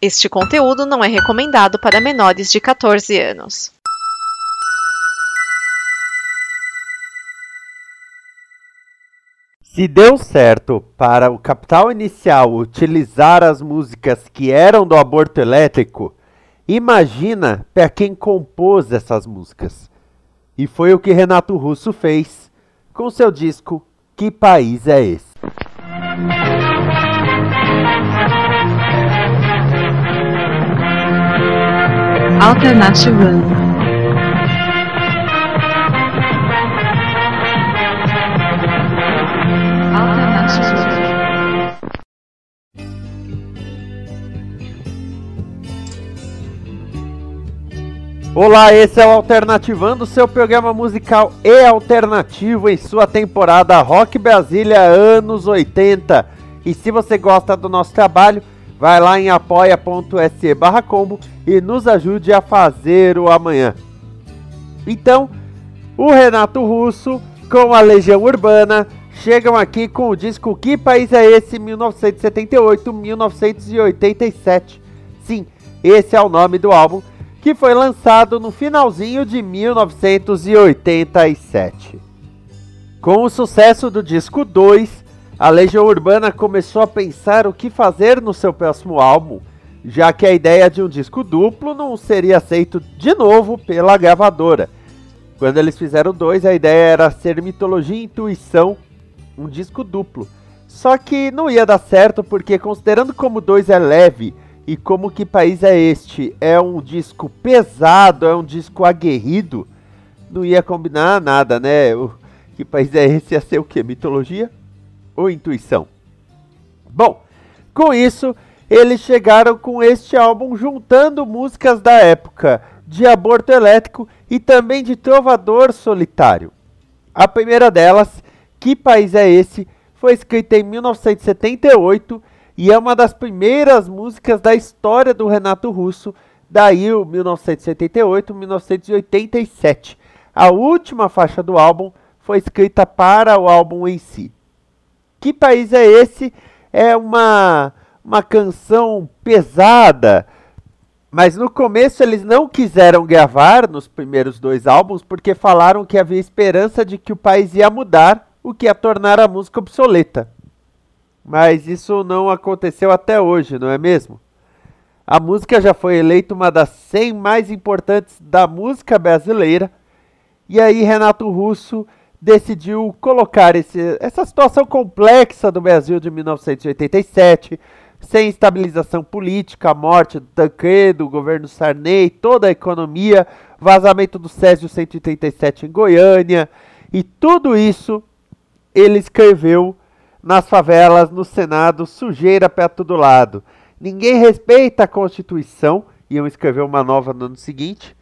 Este conteúdo não é recomendado para menores de 14 anos. Se deu certo para o capital inicial utilizar as músicas que eram do aborto elétrico, imagina para quem compôs essas músicas. E foi o que Renato Russo fez com seu disco Que País é Esse? Alternativando. Olá, esse é o Alternativando, seu programa musical e alternativo em sua temporada Rock Brasília anos 80. E se você gosta do nosso trabalho, vai lá em apoia.se barra combo e nos ajude a fazer o amanhã. Então, o Renato Russo com a Legião Urbana chegam aqui com o disco Que País é Esse? 1978-1987. Sim, esse é o nome do álbum que foi lançado no finalzinho de 1987. Com o sucesso do disco 2, a Legião Urbana começou a pensar o que fazer no seu próximo álbum, já que a ideia de um disco duplo não seria aceito de novo pela gravadora. Quando eles fizeram dois, a ideia era ser Mitologia e Intuição, um disco duplo. Só que não ia dar certo porque, considerando como dois é leve e como que país é este, é um disco pesado, é um disco aguerrido, não ia combinar nada, né? O, que país é esse? Ia ser o que? Mitologia ou intuição? Bom, com isso, eles chegaram com este álbum juntando músicas da época de aborto elétrico e também de trovador solitário. A primeira delas, Que País é Esse? foi escrita em 1978 e é uma das primeiras músicas da história do Renato Russo, daí o 1978-1987. A última faixa do álbum foi escrita para o álbum em si. Que País é Esse? É uma, uma canção pesada, mas no começo eles não quiseram gravar nos primeiros dois álbuns porque falaram que havia esperança de que o país ia mudar, o que ia tornar a música obsoleta. Mas isso não aconteceu até hoje, não é mesmo? A música já foi eleita uma das 100 mais importantes da música brasileira. E aí Renato Russo decidiu colocar esse, essa situação complexa do Brasil de 1987, sem estabilização política, a morte do Tancredo, do governo Sarney, toda a economia, vazamento do Césio 137 em Goiânia, e tudo isso ele escreveu nas favelas, no Senado, sujeira para todo lado. Ninguém respeita a Constituição, iam escrever uma nova no ano seguinte,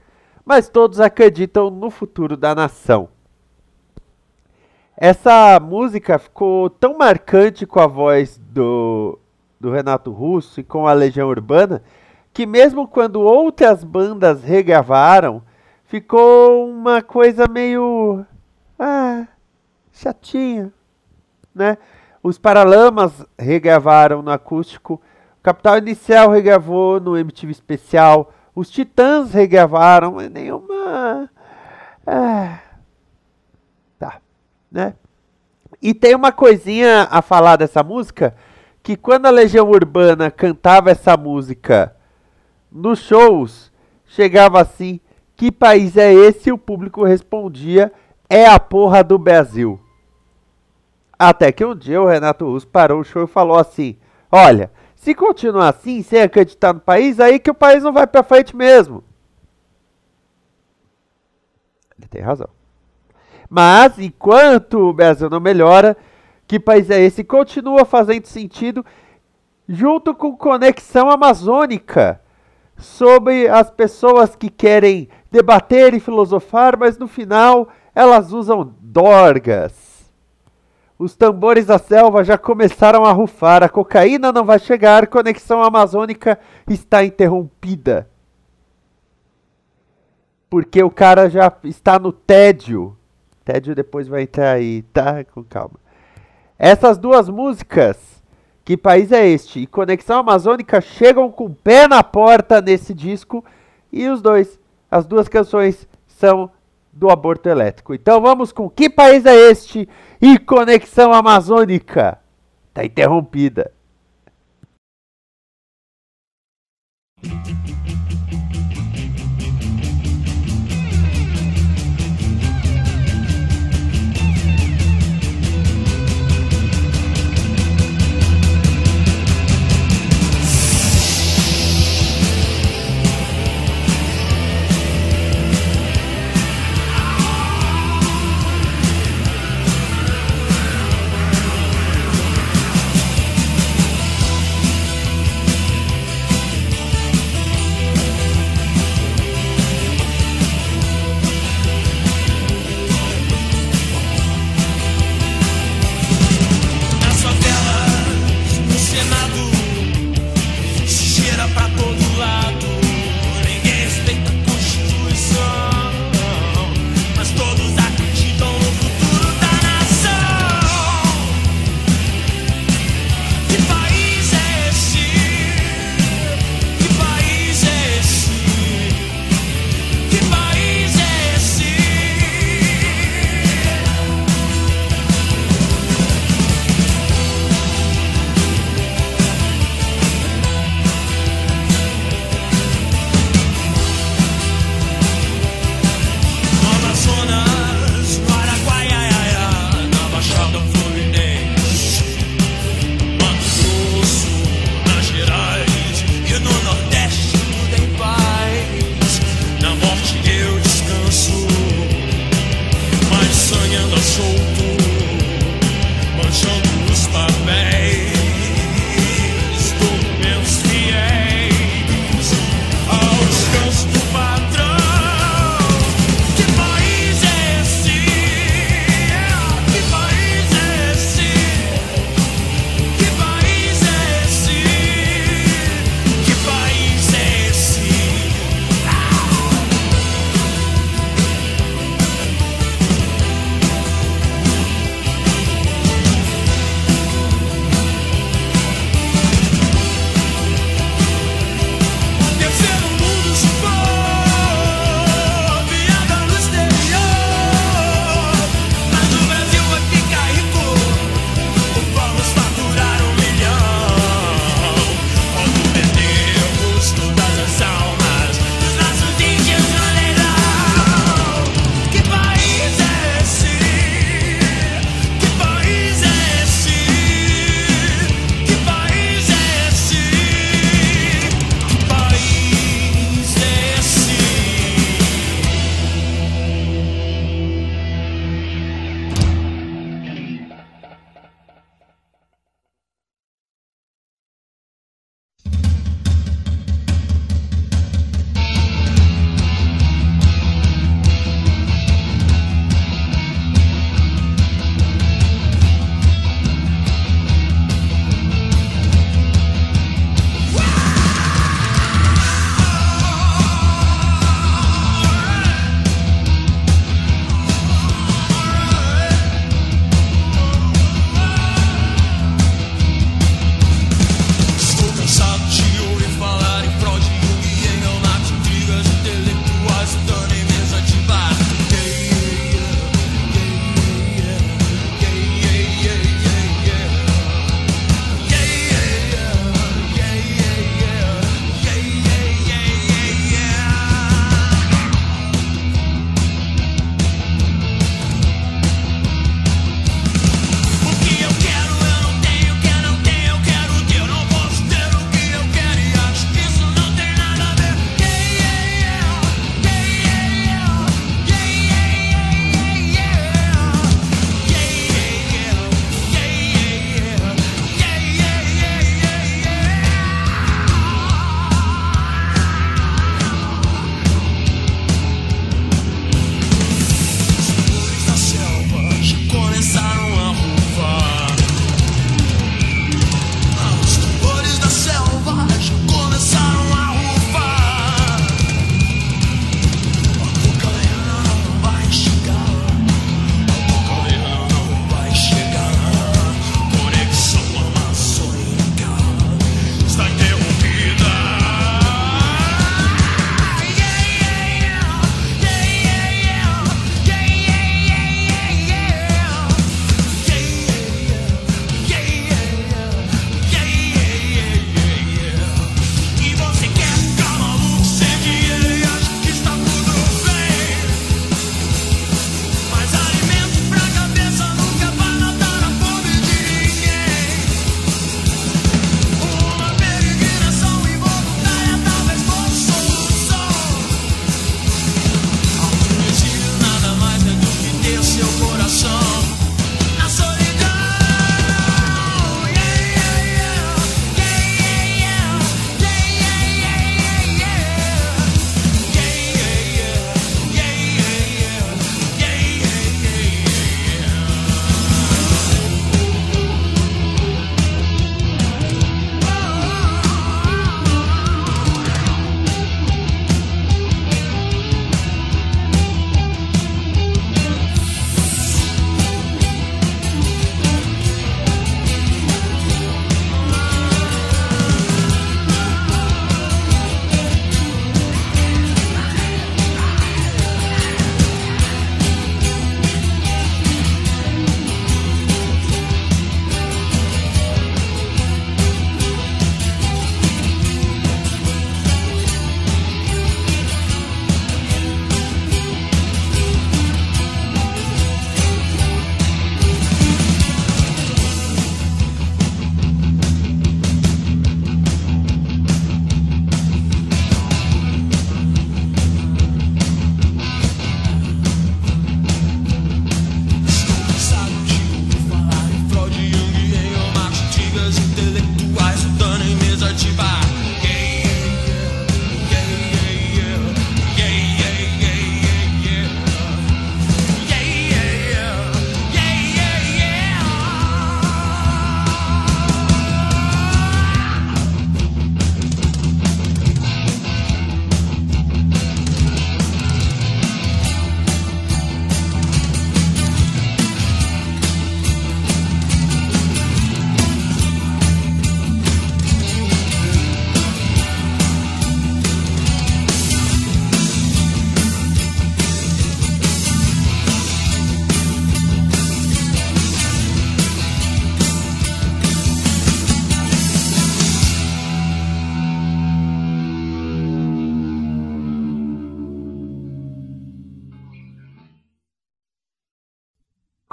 mas todos acreditam no futuro da nação. Essa música ficou tão marcante com a voz do, do Renato Russo e com a Legião Urbana que, mesmo quando outras bandas regravaram, ficou uma coisa meio. Ah, chatinha, né? Os Paralamas regravaram no acústico, Capital Inicial regravou no MTV Especial, os Titãs regravaram, mas nenhuma. Ah, né? E tem uma coisinha a falar dessa música, que quando a Legião Urbana cantava essa música nos shows, chegava assim: que país é esse? E o público respondia: é a porra do Brasil. Até que um dia o Renato Russo parou o show e falou assim: Olha, se continuar assim, sem acreditar no país, aí que o país não vai pra frente mesmo. Ele tem razão. Mas, enquanto o Brasil não melhora, que país é esse? Continua fazendo sentido junto com Conexão Amazônica sobre as pessoas que querem debater e filosofar, mas no final elas usam dorgas. Os tambores da selva já começaram a rufar. A cocaína não vai chegar. Conexão amazônica está interrompida. Porque o cara já está no tédio. Tédio depois vai entrar aí, tá? Com calma. Essas duas músicas, Que país é este? E Conexão Amazônica chegam com o pé na porta nesse disco e os dois, as duas canções são do aborto elétrico. Então vamos com Que país é este? E Conexão Amazônica. Tá interrompida.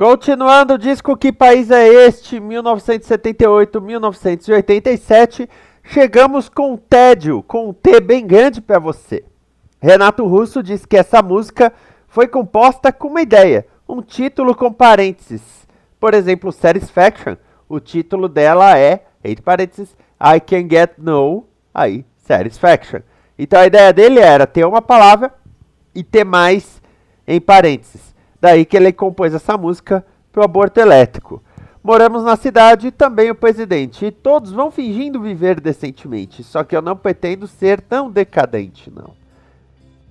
Continuando o disco Que País é Este? 1978-1987. Chegamos com Tédio, com um T bem grande para você. Renato Russo diz que essa música foi composta com uma ideia, um título com parênteses. Por exemplo, Satisfaction, o título dela é, entre parênteses, I Can Get No, aí, Satisfaction. Então a ideia dele era ter uma palavra e ter mais em parênteses. Daí que ele compôs essa música pro aborto elétrico. Moramos na cidade e também o presidente. E todos vão fingindo viver decentemente. Só que eu não pretendo ser tão decadente, não.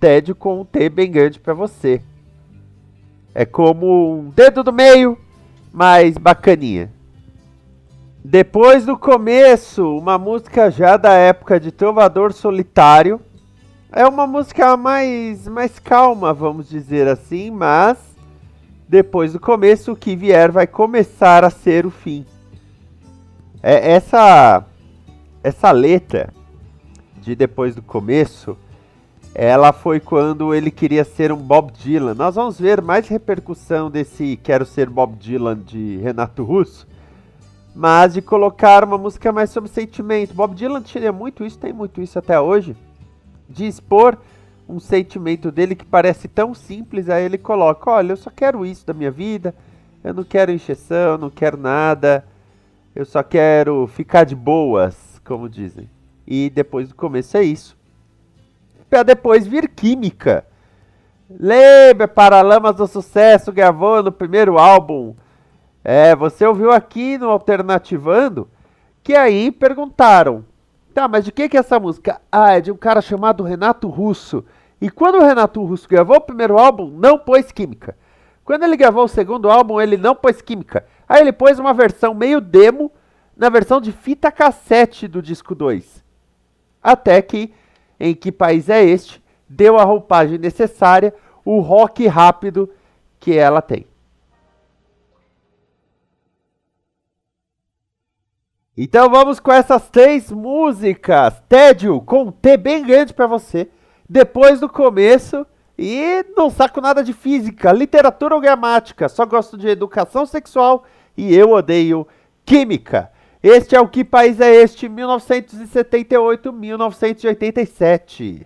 Tédio com um T bem grande para você. É como um dedo do meio, mais bacaninha. Depois do começo, uma música já da época de Trovador Solitário. É uma música mais, mais calma, vamos dizer assim, mas depois do começo, o que vier vai começar a ser o fim. É, essa, essa letra de depois do começo, ela foi quando ele queria ser um Bob Dylan. Nós vamos ver mais repercussão desse Quero Ser Bob Dylan de Renato Russo, mas de colocar uma música mais sobre sentimento. Bob Dylan tinha muito isso, tem muito isso até hoje, de expor um sentimento dele que parece tão simples, aí ele coloca: Olha, eu só quero isso da minha vida, eu não quero encheção, não quero nada, eu só quero ficar de boas, como dizem. E depois do começo é isso. Pra depois vir Química. Lembra Paralamas do Sucesso gravou no primeiro álbum? É, você ouviu aqui no Alternativando que aí perguntaram Tá, mas de que que é essa música? Ah, é de um cara chamado Renato Russo. E quando o Renato Russo gravou o primeiro álbum, não pôs química. Quando ele gravou o segundo álbum, ele não pôs química. Aí ele pôs uma versão meio demo na versão de fita cassete do disco 2. Até que, em que país é este, deu a roupagem necessária, o rock rápido que ela tem. Então vamos com essas três músicas. Tédio, com um T bem grande para você. Depois do começo. E não saco nada de física, literatura ou gramática. Só gosto de educação sexual e eu odeio química. Este é o Que País é Este? 1978-1987.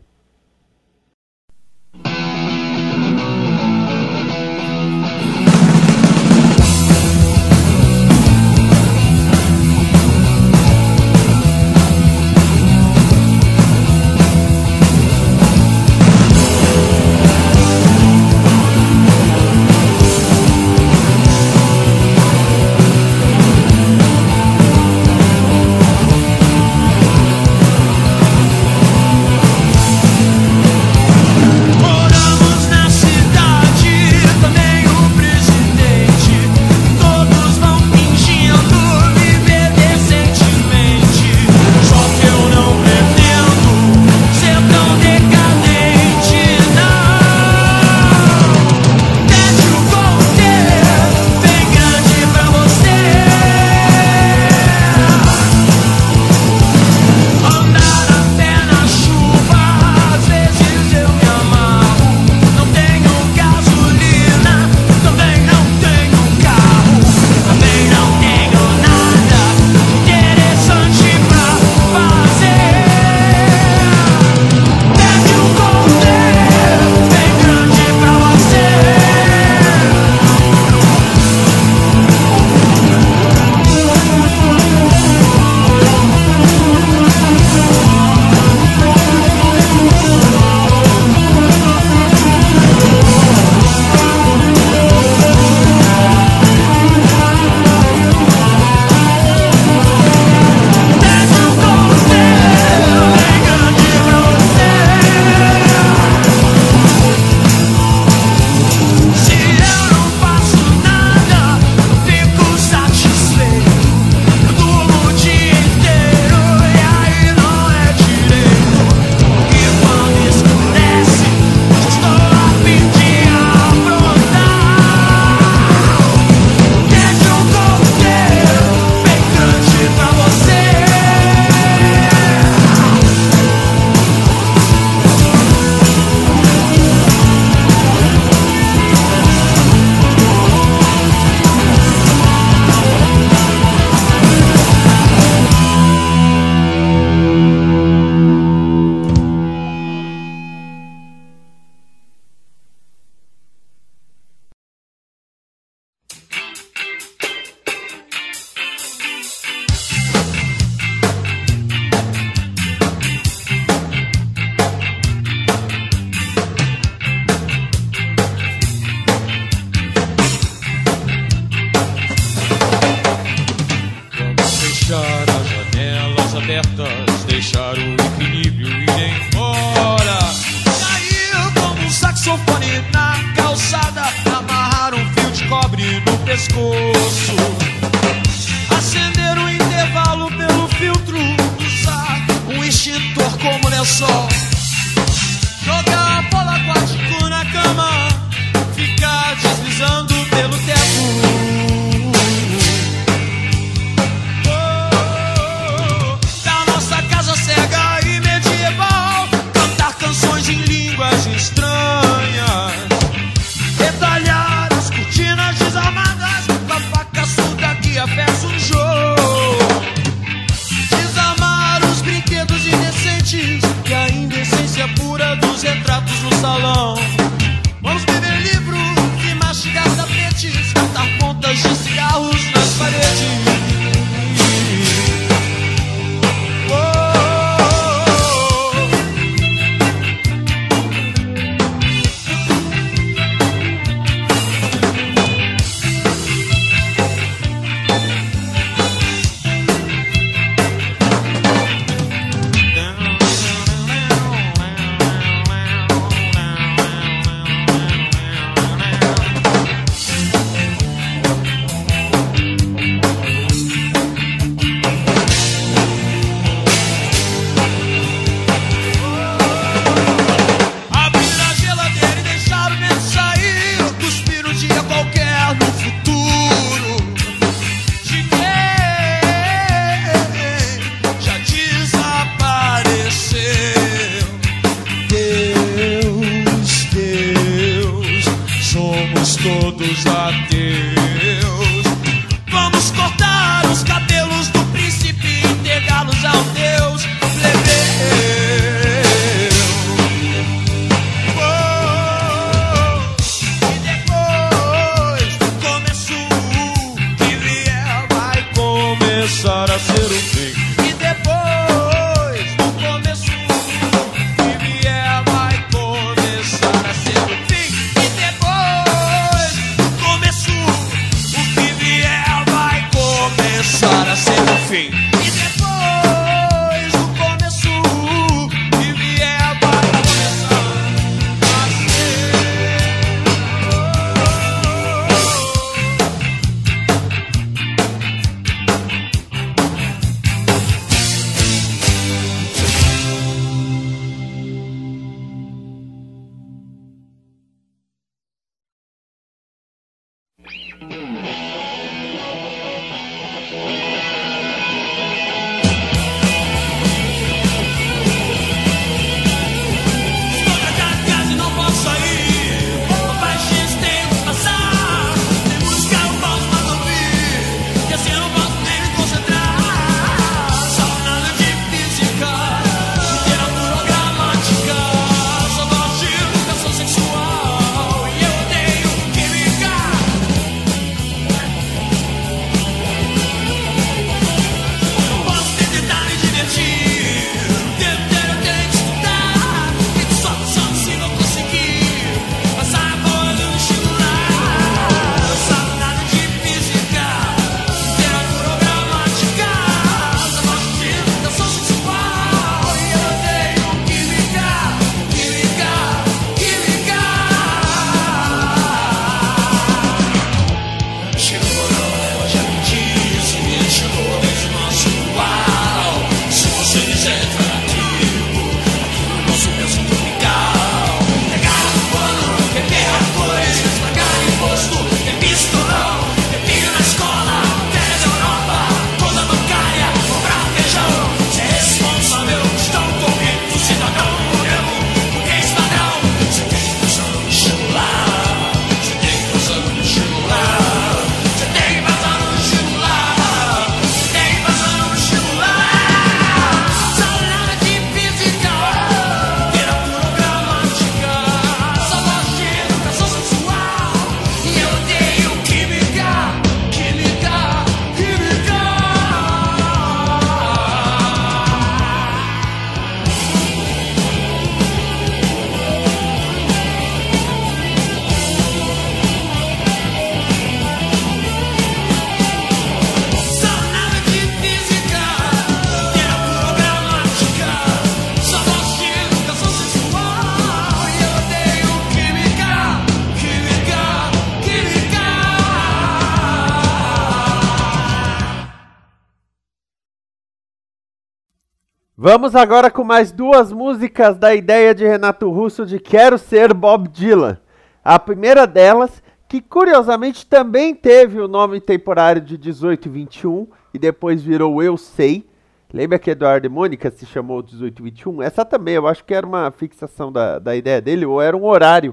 Vamos agora com mais duas músicas da ideia de Renato Russo de Quero Ser Bob Dylan. A primeira delas, que curiosamente também teve o nome temporário de 18 e 21 depois virou Eu Sei. Lembra que Eduardo e Mônica se chamou 18 e 21? Essa também, eu acho que era uma fixação da, da ideia dele, ou era um horário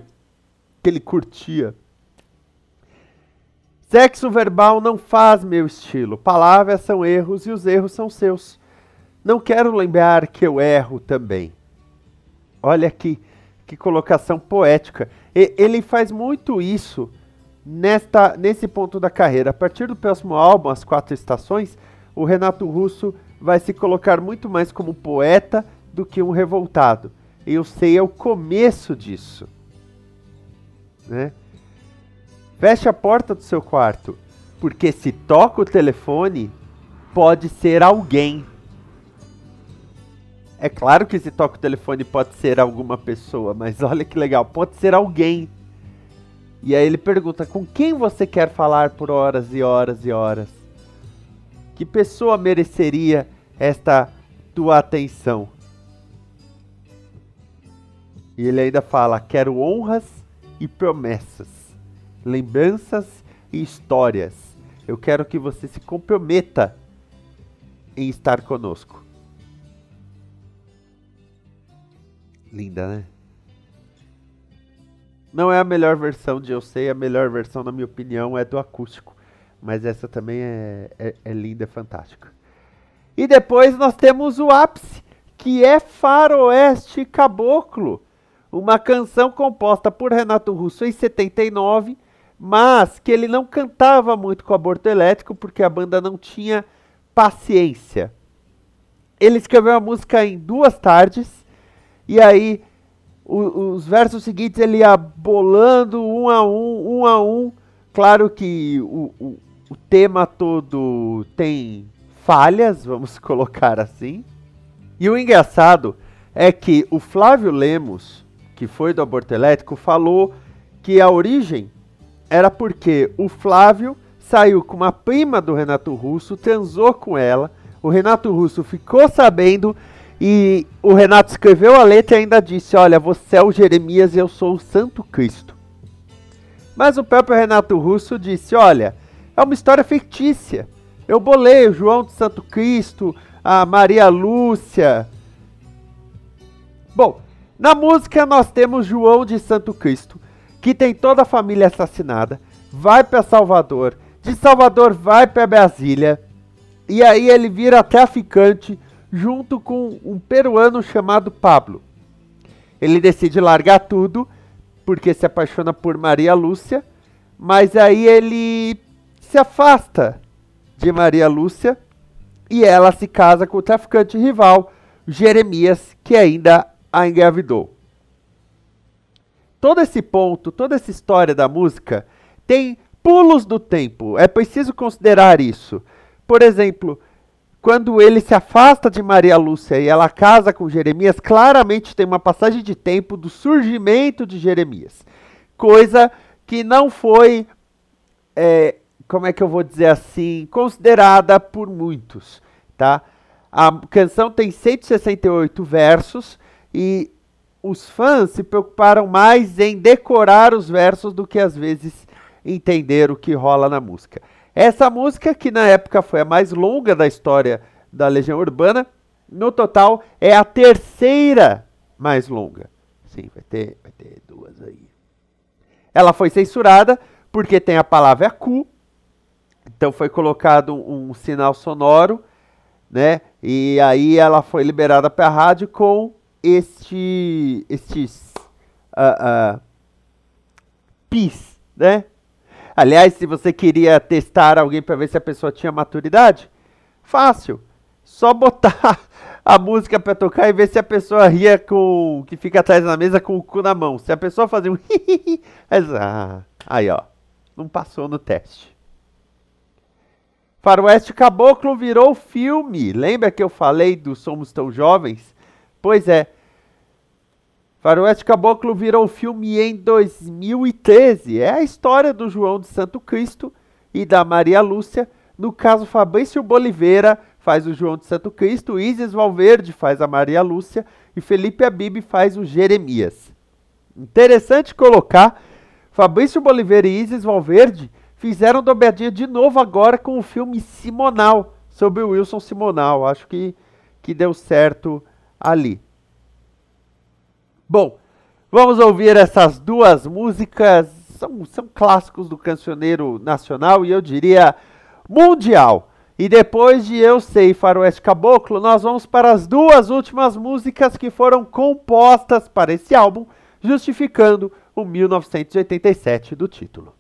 que ele curtia. Sexo verbal não faz meu estilo. Palavras são erros e os erros são seus. Não quero lembrar que eu erro também. Olha que, que colocação poética. E- ele faz muito isso nesta, nesse ponto da carreira. A partir do próximo álbum, As Quatro Estações, o Renato Russo vai se colocar muito mais como poeta do que um revoltado. Eu sei, é o começo disso. Né? Feche a porta do seu quarto, porque se toca o telefone, pode ser alguém. É claro que se toca o telefone pode ser alguma pessoa, mas olha que legal, pode ser alguém. E aí ele pergunta: com quem você quer falar por horas e horas e horas? Que pessoa mereceria esta tua atenção? E ele ainda fala: quero honras e promessas, lembranças e histórias. Eu quero que você se comprometa em estar conosco. Linda, né? Não é a melhor versão de Eu Sei, a melhor versão, na minha opinião, é do acústico. Mas essa também é, é, é linda, é fantástica. E depois nós temos o ápice, que é Faroeste Caboclo, uma canção composta por Renato Russo em 79, mas que ele não cantava muito com aborto elétrico porque a banda não tinha paciência. Ele escreveu a música em duas tardes e aí o- os versos seguintes ele ia bolando um a um, um a um. Claro que o, o, o tema todo tem falhas, vamos colocar assim. E o engraçado é que o Flávio Lemos, que foi do aborto elétrico, falou que a origem era porque o Flávio saiu com uma prima do Renato Russo, transou com ela, o Renato Russo ficou sabendo e o Renato escreveu a letra e ainda disse: Olha, você é o Jeremias e eu sou o Santo Cristo. Mas o próprio Renato Russo disse: Olha, é uma história fictícia. Eu bolei o João de Santo Cristo, a Maria Lúcia. Bom, na música nós temos João de Santo Cristo, que tem toda a família assassinada, vai para Salvador, de Salvador vai para Brasília, e aí ele vira traficante junto com um peruano chamado Pablo. Ele decide largar tudo porque se apaixona por Maria Lúcia, mas aí ele se afasta de Maria Lúcia e ela se casa com o traficante rival Jeremias, que ainda a engravidou. Todo esse ponto, toda essa história da música tem pulos do tempo. É preciso considerar isso. Por exemplo, quando ele se afasta de Maria Lúcia e ela casa com Jeremias, claramente tem uma passagem de tempo do surgimento de Jeremias. Coisa que não foi, é, como é que eu vou dizer assim, considerada por muitos, tá? A canção tem 168 versos e os fãs se preocuparam mais em decorar os versos do que às vezes entender o que rola na música. Essa música, que na época foi a mais longa da história da Legião Urbana, no total é a terceira mais longa. Sim, vai ter, vai ter duas aí. Ela foi censurada porque tem a palavra cu, então foi colocado um, sinal sonoro, né? E aí ela foi liberada para a rádio com este, estes uh, uh, pis, né? Aliás, se você queria testar alguém para ver se a pessoa tinha maturidade, fácil. Só botar a música para tocar e ver se a pessoa ria com que fica atrás da mesa com o cu na mão. Se a pessoa fazer um ah, aí ó, não passou no teste. Faroeste Caboclo virou filme. Lembra que eu falei do Somos Tão Jovens? Pois é. Faroeste Caboclo virou filme em 2013. É a história do João de Santo Cristo e da Maria Lúcia. No caso, Fabrício Boliveira faz o João de Santo Cristo, Isis Valverde faz a Maria Lúcia e Felipe Abib faz o Jeremias. Interessante colocar, Fabrício Boliveira e Isis Valverde fizeram dobradinha de novo agora com o filme Simonal, sobre o Wilson Simonal. Acho que, que deu certo ali. Bom, vamos ouvir essas duas músicas. São, são clássicos do cancioneiro nacional e eu diria mundial. E depois de Eu Sei Faroeste Caboclo, nós vamos para as duas últimas músicas que foram compostas para esse álbum, justificando o 1987 do título.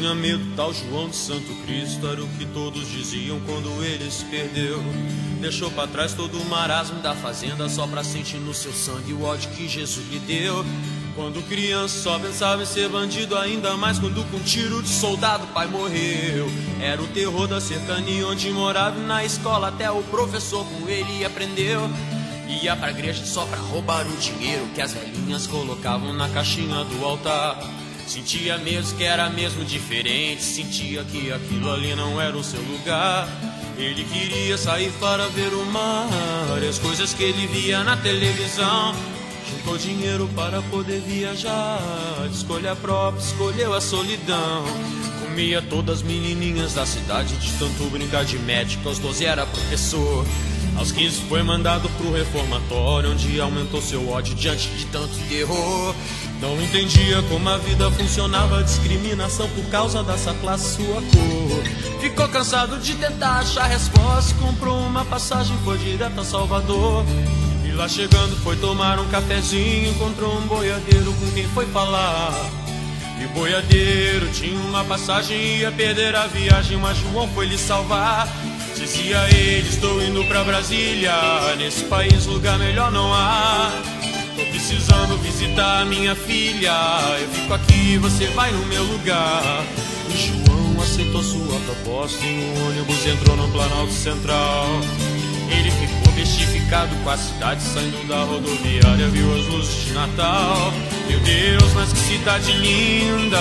Tinha medo, tal João de Santo Cristo era o que todos diziam quando ele se perdeu. Deixou pra trás todo o marasmo da fazenda só pra sentir no seu sangue o ódio que Jesus lhe deu. Quando criança só pensava em ser bandido, ainda mais quando com tiro de soldado pai morreu. Era o terror da cercania onde morava na escola até o professor com ele aprendeu. Ia pra igreja só pra roubar o dinheiro que as velhinhas colocavam na caixinha do altar. Sentia mesmo que era mesmo diferente, sentia que aquilo ali não era o seu lugar. Ele queria sair para ver o mar as coisas que ele via na televisão. Juntou dinheiro para poder viajar, escolha própria, escolheu a solidão. Comia todas as menininhas da cidade, de tanto brincar de médico, aos 12 era professor. Aos 15 foi mandado pro reformatório, onde aumentou seu ódio diante de tanto terror. Não entendia como a vida funcionava, discriminação por causa dessa classe, sua cor. Ficou cansado de tentar achar resposta, comprou uma passagem, foi direto a Salvador. E lá chegando foi tomar um cafezinho, encontrou um boiadeiro com quem foi falar. E o boiadeiro tinha uma passagem, ia perder a viagem, mas João foi lhe salvar. Dizia ele, estou indo pra Brasília, nesse país lugar melhor não há. Tô precisando visitar minha filha, eu fico aqui, você vai no meu lugar. E João aceitou sua proposta e o ônibus entrou no Planalto Central. Ele ficou bestificado com a cidade saindo da rodoviária, viu as luzes de Natal. Meu Deus, mas que cidade linda!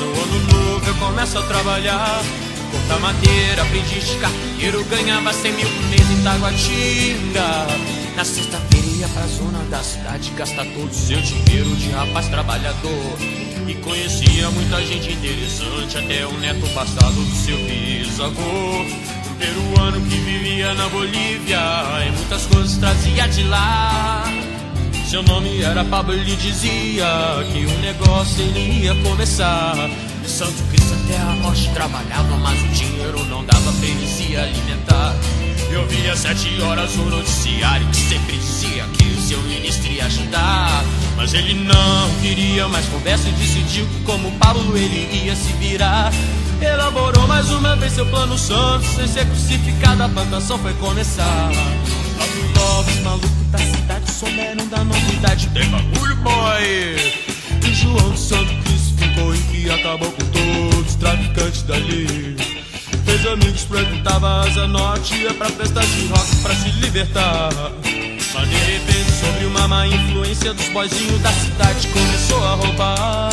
No ano novo eu começo a trabalhar. Cortar madeira, aprendi de carteiro, ganhava 100 mil por mês em Taguatinga. Na sexta-feira ia pra zona da cidade gastar todo o seu dinheiro de rapaz trabalhador. E conhecia muita gente interessante, até o neto passado do seu bisavô. Um peruano que vivia na Bolívia e muitas coisas trazia de lá. Seu nome era Pablo, ele dizia que o negócio ele ia começar. Santo Cristo até a morte trabalhava, mas o dinheiro não dava pra ele se alimentar. Eu via sete horas o noticiário que sempre dizia que o seu ministro ia ajudar. Mas ele não queria mais conversa e decidiu que como Pablo ele ia se virar. Elaborou mais uma vez seu plano santo, sem ser crucificado a plantação foi começar. Logo logo os malucos da cidade souberam da novidade, tem bagulho boy. E João de Santo Cristo ficou em que acabou com todos os traficantes dali. Fez amigos, frequentava a Norte, ia pra festa de rock pra se libertar. Mas de repente, sobre uma má influência dos boizinhos da cidade, começou a roubar.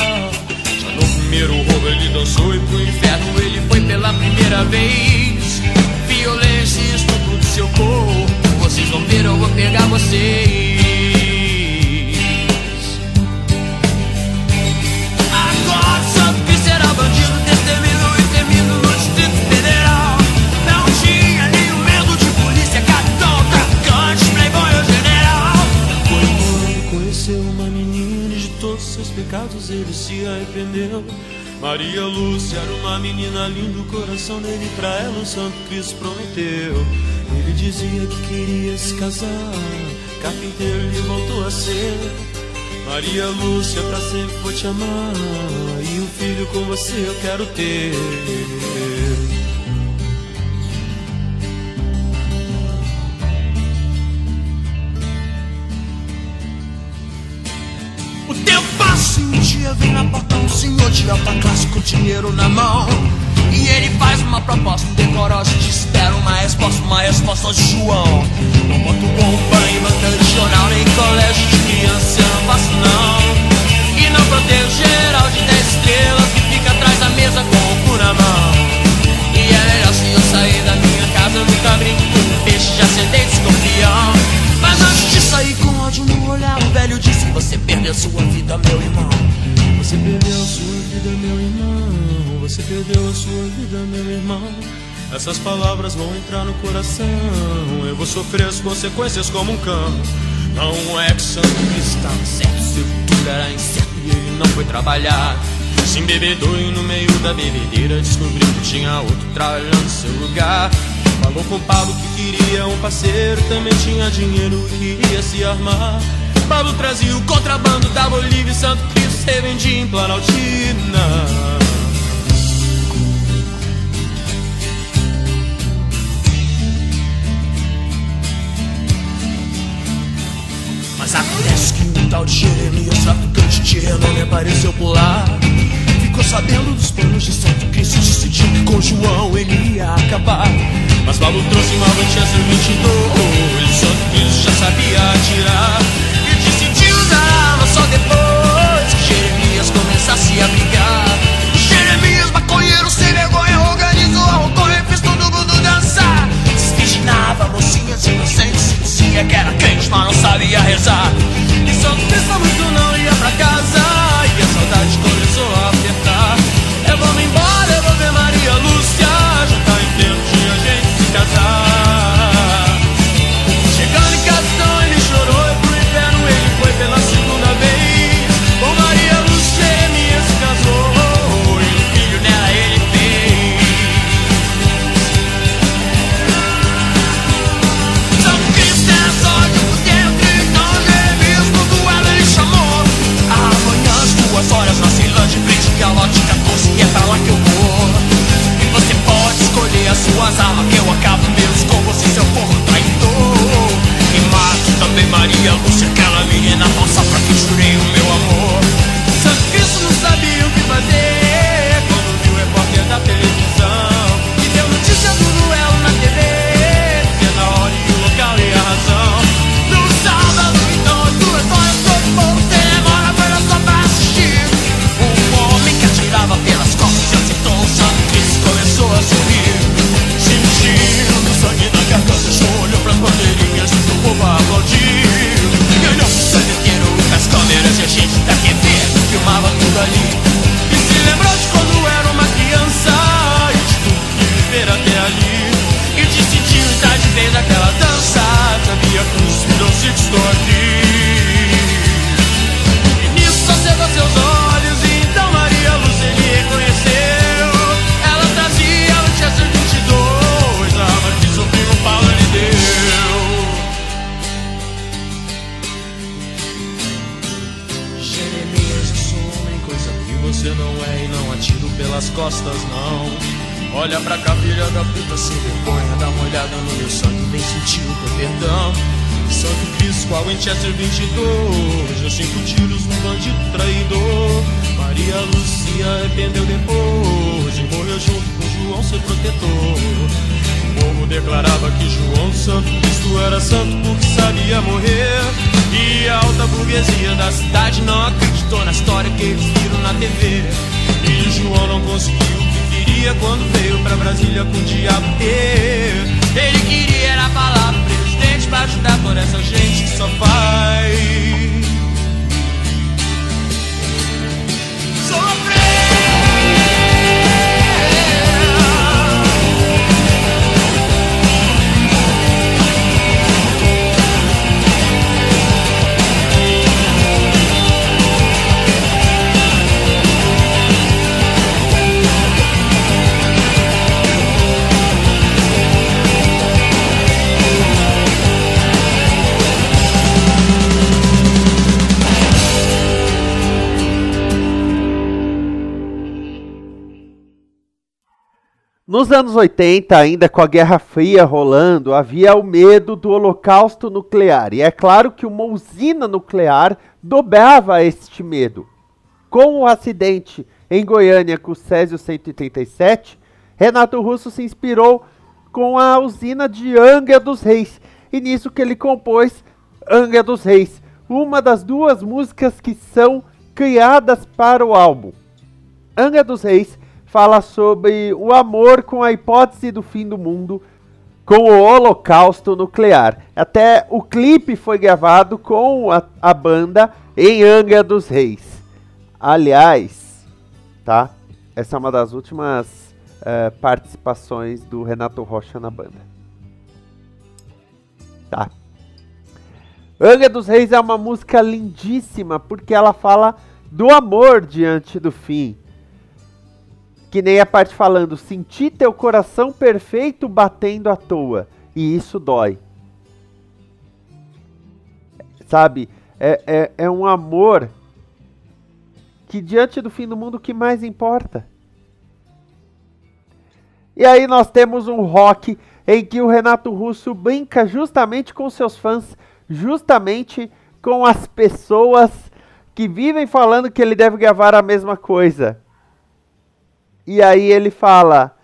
Já no primeiro roubo ele dançou e pro inferno ele foi pela primeira vez. Violência e estupro do seu corpo, vocês vão ver, eu vou pegar vocês. Ele se arrependeu. Maria Lúcia era uma menina linda, o coração dele pra ela um santo Cristo prometeu. Ele dizia que queria se casar, carpinteiro ele voltou a ser. Maria Lúcia, pra sempre vou te amar, e um filho com você eu quero ter. Vem na porta um senhor de alta classe com dinheiro na mão. E ele faz uma proposta indecorosa e te espera uma resposta, uma resposta de João. Não boto bomba em banca de jornal, nem colégio de criança, eu não faço não. E não protejo geral de 10 estrelas que fica atrás da mesa com o cu na mão. E é melhor se eu sair da minha casa, nunca brinco com peixe, já sentei de escorpião. Mas antes de sair com ódio no olhar, o velho disse: Você perdeu sua vida, meu irmão. Você perdeu a sua vida, meu irmão. Você perdeu a sua vida, meu irmão. Essas palavras vão entrar no coração. Eu vou sofrer as consequências como um cão. Não é que Cristo estava certo, seu futuro era incerto e ele não foi trabalhar. Se embebedou e no meio da bebedeira descobriu que tinha outro trabalhando no seu lugar. Falou com Pablo que queria um parceiro, também tinha dinheiro e queria se armar. Pablo trazia o contrabando da Bolívia e Santo Vendia em Planaltina. Mas acontece que um tal de Jeremias, traficante de renome, apareceu por lá. Ficou sabendo dos planos de Santo Cristo, decidiu que com João ele ia acabar. Mas Paulo trouxe uma Manchester 22, Santo Cristo já sabia atirar. Começasse a brigar. Jeremias, maconheiro sem vergonha, organizou a roconha e fez todo mundo dançar. Desvirginava mocinhas inocentes, dizia que era crente, mas não sabia rezar. E Santo Cristo muito não ia pra casa, e a saudade começou a apertar. Eu vou me embora, eu vou ver Maria Lúcia, já tá em tempo a gente se casar. Mesmo com você se eu for um traidor. E mato também Maria Lúcia Aquela menina falsa pra quem jurei o meu Nos anos 80, ainda com a Guerra Fria rolando, havia o medo do holocausto nuclear. E é claro que uma usina nuclear dobrava este medo. Com o acidente em Goiânia com o Césio 137, Renato Russo se inspirou com a usina de Angra dos Reis. E nisso que ele compôs Angra dos Reis, uma das duas músicas que são criadas para o álbum. Angra dos Reis fala sobre o amor com a hipótese do fim do mundo, com o holocausto nuclear. Até o clipe foi gravado com a, a banda em Angra dos Reis. Aliás, tá? Essa é uma das últimas uh, participações do Renato Rocha na banda. Tá? Angra dos Reis é uma música lindíssima porque ela fala do amor diante do fim. Que nem a parte falando, senti teu coração perfeito batendo à toa. E isso dói. Sabe? É, é, é um amor que diante do fim do mundo o que mais importa. E aí nós temos um rock em que o Renato Russo brinca justamente com seus fãs, justamente com as pessoas que vivem falando que ele deve gravar a mesma coisa. E aí ele fala: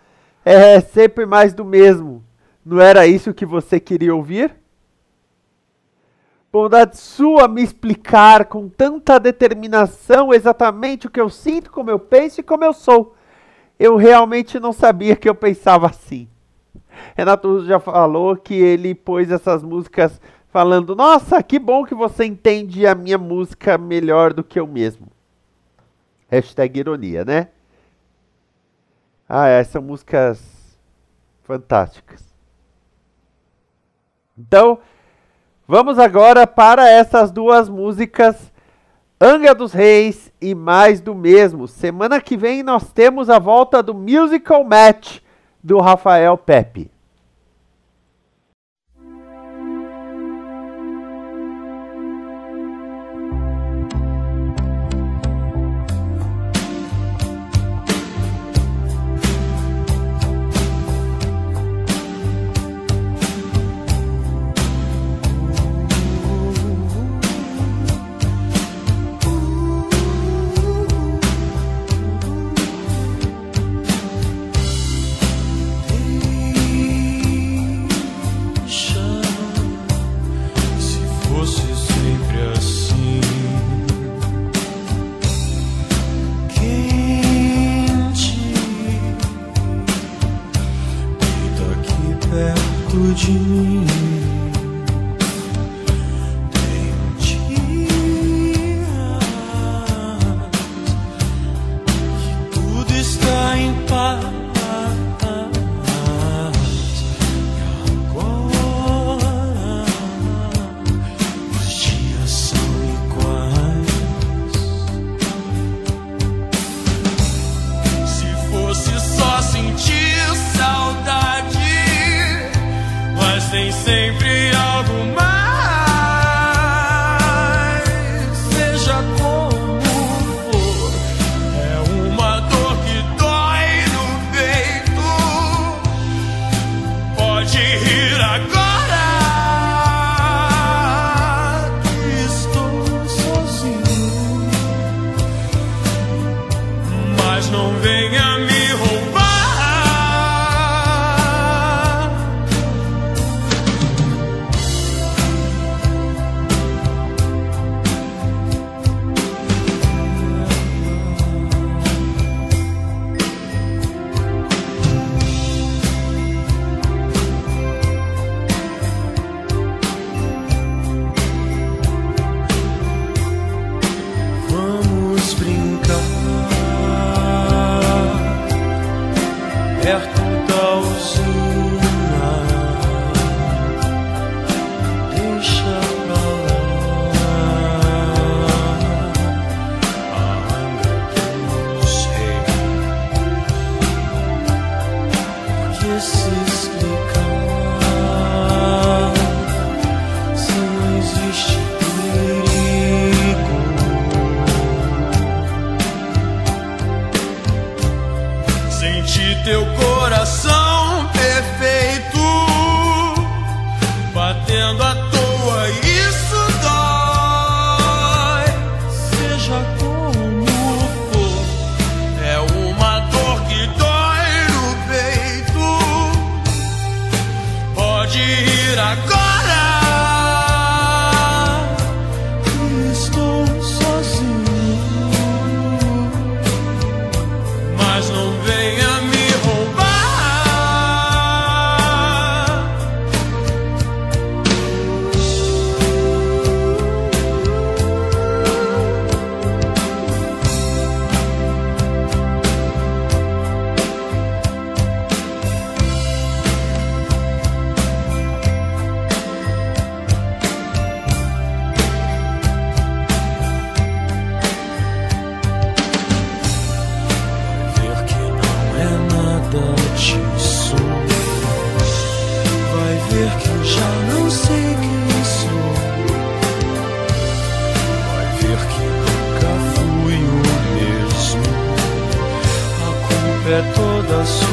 é sempre mais do mesmo. Não era isso que você queria ouvir? Bondade sua me explicar com tanta determinação exatamente o que eu sinto, como eu penso e como eu sou. Eu realmente não sabia que eu pensava assim. Renato Russo já falou que ele pôs essas músicas falando: Nossa, que bom que você entende a minha música melhor do que eu mesmo. Hashtag ironia, né? Ah, é, são músicas fantásticas. Então, vamos agora para essas duas músicas, Angra dos Reis e Mais do Mesmo. Semana que vem nós temos a volta do Musical Match do Rafael Pepe. Vamos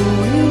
toda sua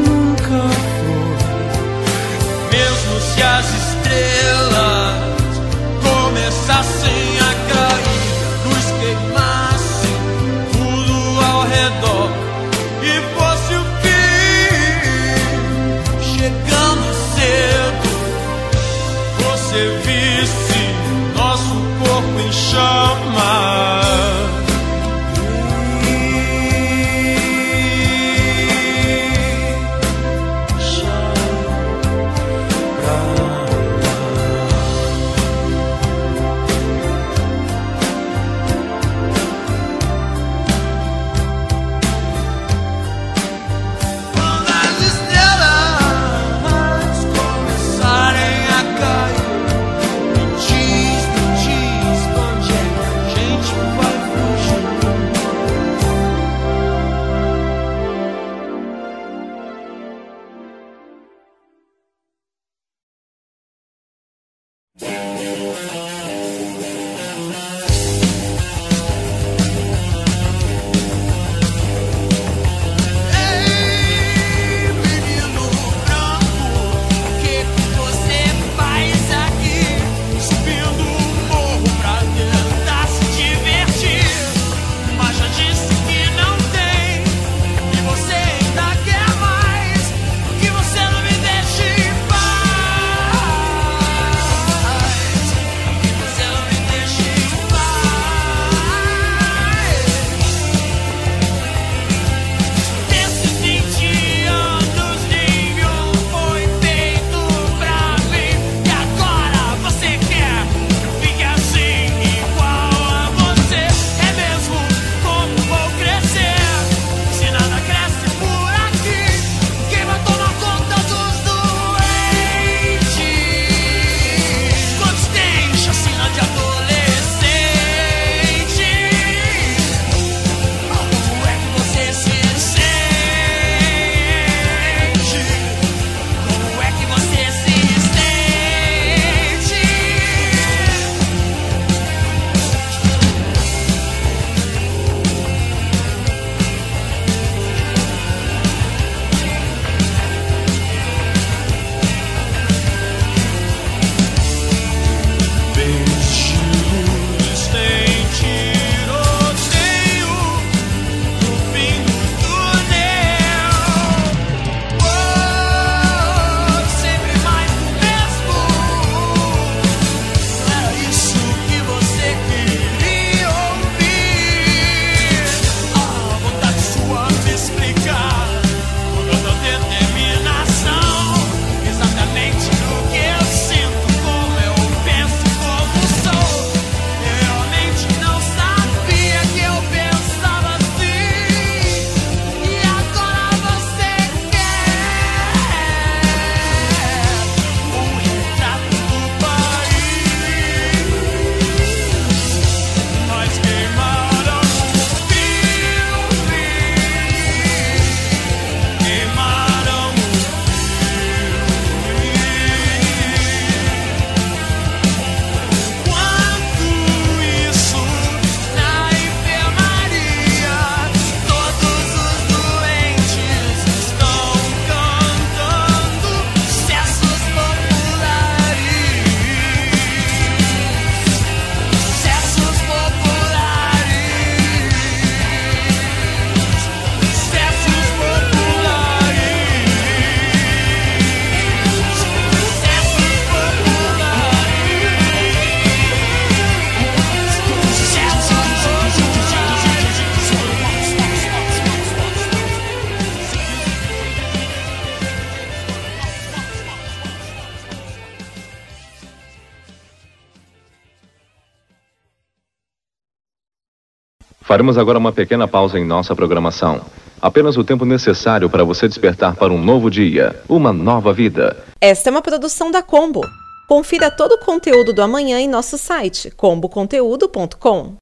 Faremos agora uma pequena pausa em nossa programação. Apenas o tempo necessário para você despertar para um novo dia, uma nova vida. Esta é uma produção da Combo. Confira todo o conteúdo do amanhã em nosso site comboconteúdo.com.